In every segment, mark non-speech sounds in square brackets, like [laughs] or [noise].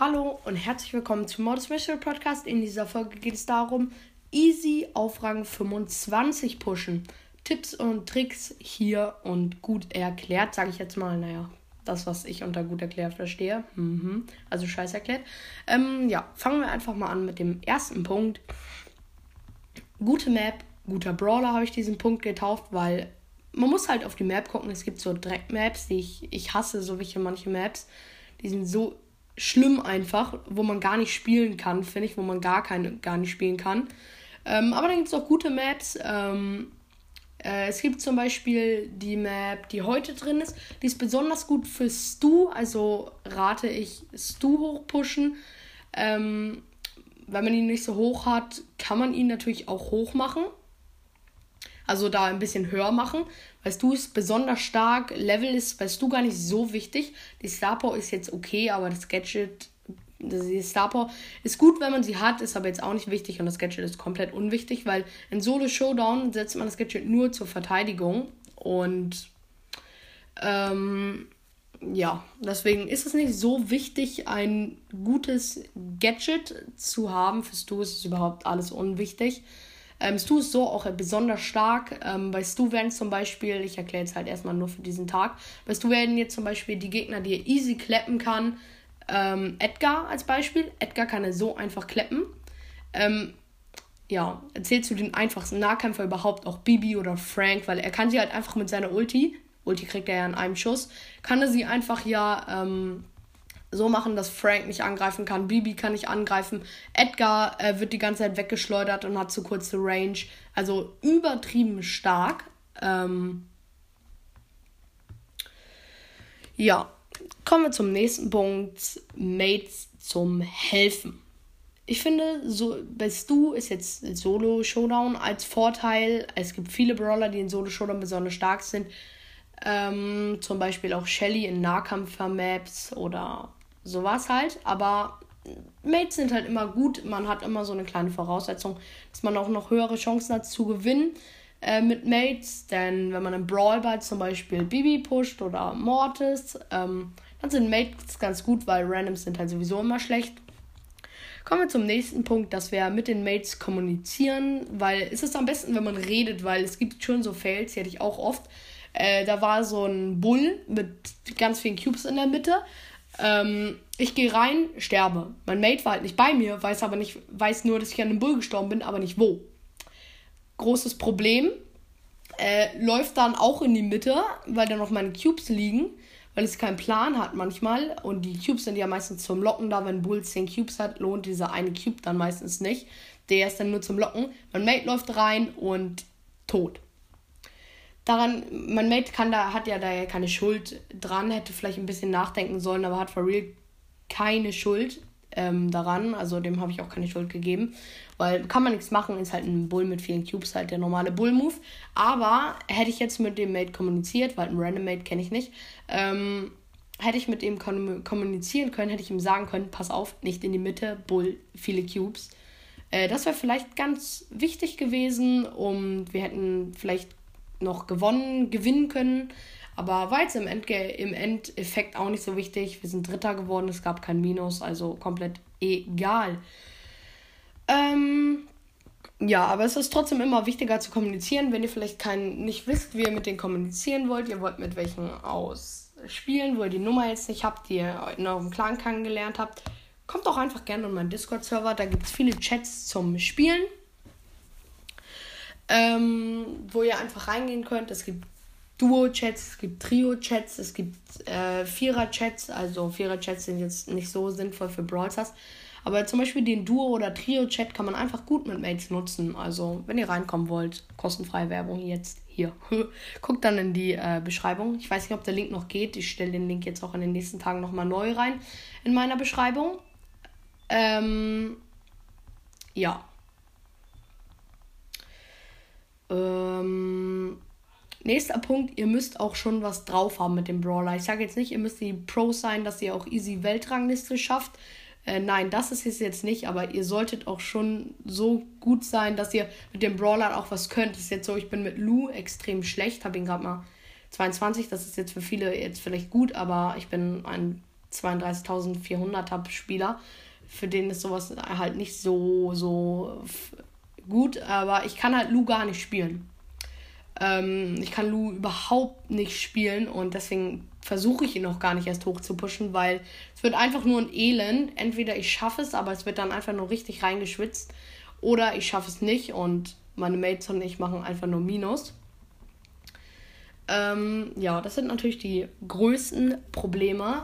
Hallo und herzlich willkommen zum Mod Special Podcast. In dieser Folge geht es darum, easy auf Rang 25 pushen. Tipps und Tricks hier und gut erklärt, sage ich jetzt mal. Naja, das, was ich unter gut erklärt verstehe. Mhm. Also scheiß erklärt. Ähm, ja, fangen wir einfach mal an mit dem ersten Punkt. Gute Map, guter Brawler habe ich diesen Punkt getauft, weil man muss halt auf die Map gucken. Es gibt so Dreck-Maps, die ich, ich hasse, so welche manche Maps. Die sind so schlimm einfach, wo man gar nicht spielen kann, finde ich, wo man gar keine, gar nicht spielen kann. Ähm, aber dann gibt es auch gute Maps. Ähm, äh, es gibt zum Beispiel die Map, die heute drin ist. Die ist besonders gut für Stu, also rate ich Stu hochpushen. Ähm, wenn man ihn nicht so hoch hat, kann man ihn natürlich auch hoch machen. Also da ein bisschen höher machen. Weil Stu ist besonders stark. Level ist bei Stu gar nicht so wichtig. Die Star Power ist jetzt okay, aber das Gadget, die Star Power ist gut, wenn man sie hat, ist aber jetzt auch nicht wichtig und das Gadget ist komplett unwichtig, weil in Solo Showdown setzt man das Gadget nur zur Verteidigung und ähm, ja, deswegen ist es nicht so wichtig, ein gutes Gadget zu haben. Für Stu ist es überhaupt alles unwichtig. Ähm, Stu ist so auch besonders stark. Ähm, bei Stu werden zum Beispiel, ich erkläre jetzt halt erstmal nur für diesen Tag, bei Stu werden jetzt zum Beispiel die Gegner, die er easy kleppen kann, ähm, Edgar als Beispiel. Edgar kann er so einfach kleppen. Ähm, ja, erzählst du den einfachsten Nahkämpfer überhaupt auch Bibi oder Frank, weil er kann sie halt einfach mit seiner Ulti, Ulti kriegt er ja in einem Schuss, kann er sie einfach ja ähm, so machen, dass Frank nicht angreifen kann. Bibi kann nicht angreifen. Edgar äh, wird die ganze Zeit weggeschleudert und hat zu kurze Range. Also übertrieben stark. Ähm ja, kommen wir zum nächsten Punkt. Mates zum Helfen. Ich finde, so bei Stu ist jetzt Solo Showdown als Vorteil. Es gibt viele Brawler, die in Solo Showdown besonders stark sind. Ähm, zum Beispiel auch Shelly in Nahkampfer-Maps oder sowas halt. Aber Mates sind halt immer gut. Man hat immer so eine kleine Voraussetzung, dass man auch noch höhere Chancen hat zu gewinnen äh, mit Mates. Denn wenn man im Brawlball zum Beispiel Bibi pusht oder Mortis, ähm, dann sind Mates ganz gut, weil Randoms sind halt sowieso immer schlecht. Kommen wir zum nächsten Punkt, dass wir mit den Mates kommunizieren, weil es ist am besten, wenn man redet, weil es gibt schon so Fails, die hatte ich auch oft. Äh, da war so ein Bull mit ganz vielen Cubes in der Mitte. Ähm, ich gehe rein, sterbe. Mein Mate war halt nicht bei mir, weiß aber nicht, weiß nur, dass ich an einem Bull gestorben bin, aber nicht wo. Großes Problem. Äh, läuft dann auch in die Mitte, weil da noch meine Cubes liegen, weil es keinen Plan hat manchmal. Und die Cubes sind ja meistens zum Locken da. Wenn Bull 10 Cubes hat, lohnt dieser eine Cube dann meistens nicht. Der ist dann nur zum Locken. Mein Mate läuft rein und tot daran, mein Mate kann da, hat ja da ja keine Schuld dran, hätte vielleicht ein bisschen nachdenken sollen, aber hat for real keine Schuld ähm, daran. Also dem habe ich auch keine Schuld gegeben. Weil kann man nichts machen, ist halt ein Bull mit vielen Cubes, halt der normale Bull-Move. Aber hätte ich jetzt mit dem Mate kommuniziert, weil ein Random Mate kenne ich nicht, ähm, hätte ich mit ihm kommunizieren können, hätte ich ihm sagen können, pass auf, nicht in die Mitte, Bull, viele Cubes. Äh, das wäre vielleicht ganz wichtig gewesen, um wir hätten vielleicht noch gewonnen, gewinnen können. Aber war jetzt im, Endge im Endeffekt auch nicht so wichtig. Wir sind Dritter geworden, es gab kein Minus, also komplett egal. Ähm, ja, aber es ist trotzdem immer wichtiger zu kommunizieren, wenn ihr vielleicht kein, nicht wisst, wie ihr mit denen kommunizieren wollt. Ihr wollt mit welchen ausspielen, wo ihr die Nummer jetzt nicht habt, die ihr in eurem Clan kennengelernt habt. Kommt doch einfach gerne in meinen Discord-Server, da gibt es viele Chats zum Spielen ähm, wo ihr einfach reingehen könnt. Es gibt Duo-Chats, es gibt Trio-Chats, es gibt äh, Vierer-Chats. Also Vierer-Chats sind jetzt nicht so sinnvoll für Brawl Stars. Aber zum Beispiel den Duo- oder Trio-Chat kann man einfach gut mit Mates nutzen. Also, wenn ihr reinkommen wollt, kostenfreie Werbung jetzt hier. [laughs] Guckt dann in die äh, Beschreibung. Ich weiß nicht, ob der Link noch geht. Ich stelle den Link jetzt auch in den nächsten Tagen nochmal neu rein in meiner Beschreibung. Ähm, ja. Ähm, nächster Punkt, ihr müsst auch schon was drauf haben mit dem Brawler. Ich sage jetzt nicht, ihr müsst die Pro sein, dass ihr auch easy Weltrangliste schafft. Äh, nein, das ist es jetzt nicht, aber ihr solltet auch schon so gut sein, dass ihr mit dem Brawler auch was könnt. Das ist jetzt so, ich bin mit Lou extrem schlecht, habe ihn gerade mal 22, das ist jetzt für viele jetzt vielleicht gut, aber ich bin ein 32.400er Spieler. Für den ist sowas halt nicht so, so gut, aber ich kann halt Lou gar nicht spielen. Ähm, ich kann Lou überhaupt nicht spielen und deswegen versuche ich ihn auch gar nicht erst hoch zu pushen, weil es wird einfach nur ein Elend. Entweder ich schaffe es, aber es wird dann einfach nur richtig reingeschwitzt, oder ich schaffe es nicht und meine Mates und ich machen einfach nur Minus. Ähm, ja, das sind natürlich die größten Probleme.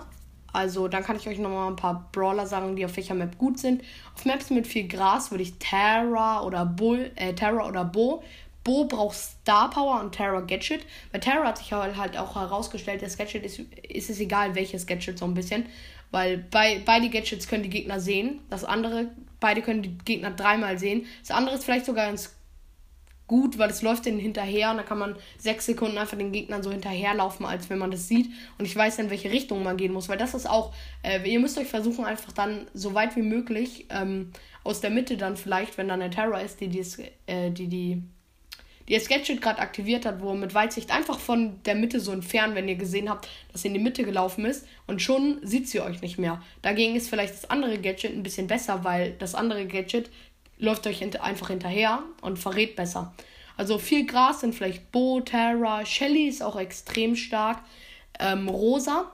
Also dann kann ich euch nochmal ein paar Brawler sagen, die auf welcher Map gut sind. Auf Maps mit viel Gras würde ich Terra oder Bull, äh, Terra oder Bo. Bo braucht Star Power und Terra Gadget. Bei Terra hat sich halt auch herausgestellt, das Gadget ist, ist es egal, welches Gadget so ein bisschen. Weil bei, beide Gadgets können die Gegner sehen. Das andere, beide können die Gegner dreimal sehen. Das andere ist vielleicht sogar ganz gut, weil es läuft denen hinterher und da kann man sechs Sekunden einfach den Gegnern so hinterherlaufen, als wenn man das sieht. Und ich weiß in welche Richtung man gehen muss, weil das ist auch, äh, ihr müsst euch versuchen, einfach dann so weit wie möglich ähm, aus der Mitte dann vielleicht, wenn dann eine Terror ist, die, die, äh, die, die, die das Gadget gerade aktiviert hat, wo mit Weitsicht einfach von der Mitte so entfernen, wenn ihr gesehen habt, dass sie in die Mitte gelaufen ist und schon sieht sie euch nicht mehr. Dagegen ist vielleicht das andere Gadget ein bisschen besser, weil das andere Gadget läuft euch einfach hinterher und verrät besser. Also viel Gras sind vielleicht Bo, Terra, Shelly ist auch extrem stark. Ähm, Rosa,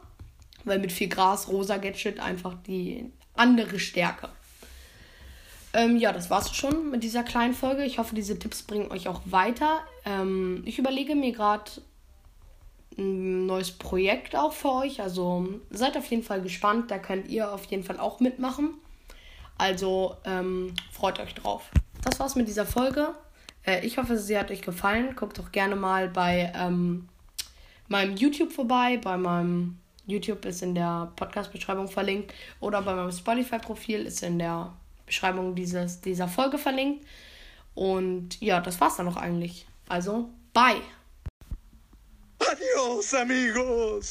weil mit viel Gras, Rosa Gadget einfach die andere Stärke. Ähm, ja, das war's schon mit dieser kleinen Folge. Ich hoffe, diese Tipps bringen euch auch weiter. Ähm, ich überlege mir gerade ein neues Projekt auch für euch. Also seid auf jeden Fall gespannt. Da könnt ihr auf jeden Fall auch mitmachen. Also ähm, freut euch drauf. Das war's mit dieser Folge. Äh, ich hoffe, sie hat euch gefallen. Guckt doch gerne mal bei ähm, meinem YouTube vorbei. Bei meinem YouTube ist in der Podcast-Beschreibung verlinkt. Oder bei meinem Spotify-Profil ist in der Beschreibung dieses, dieser Folge verlinkt. Und ja, das war's dann noch eigentlich. Also, bye. Adios, amigos.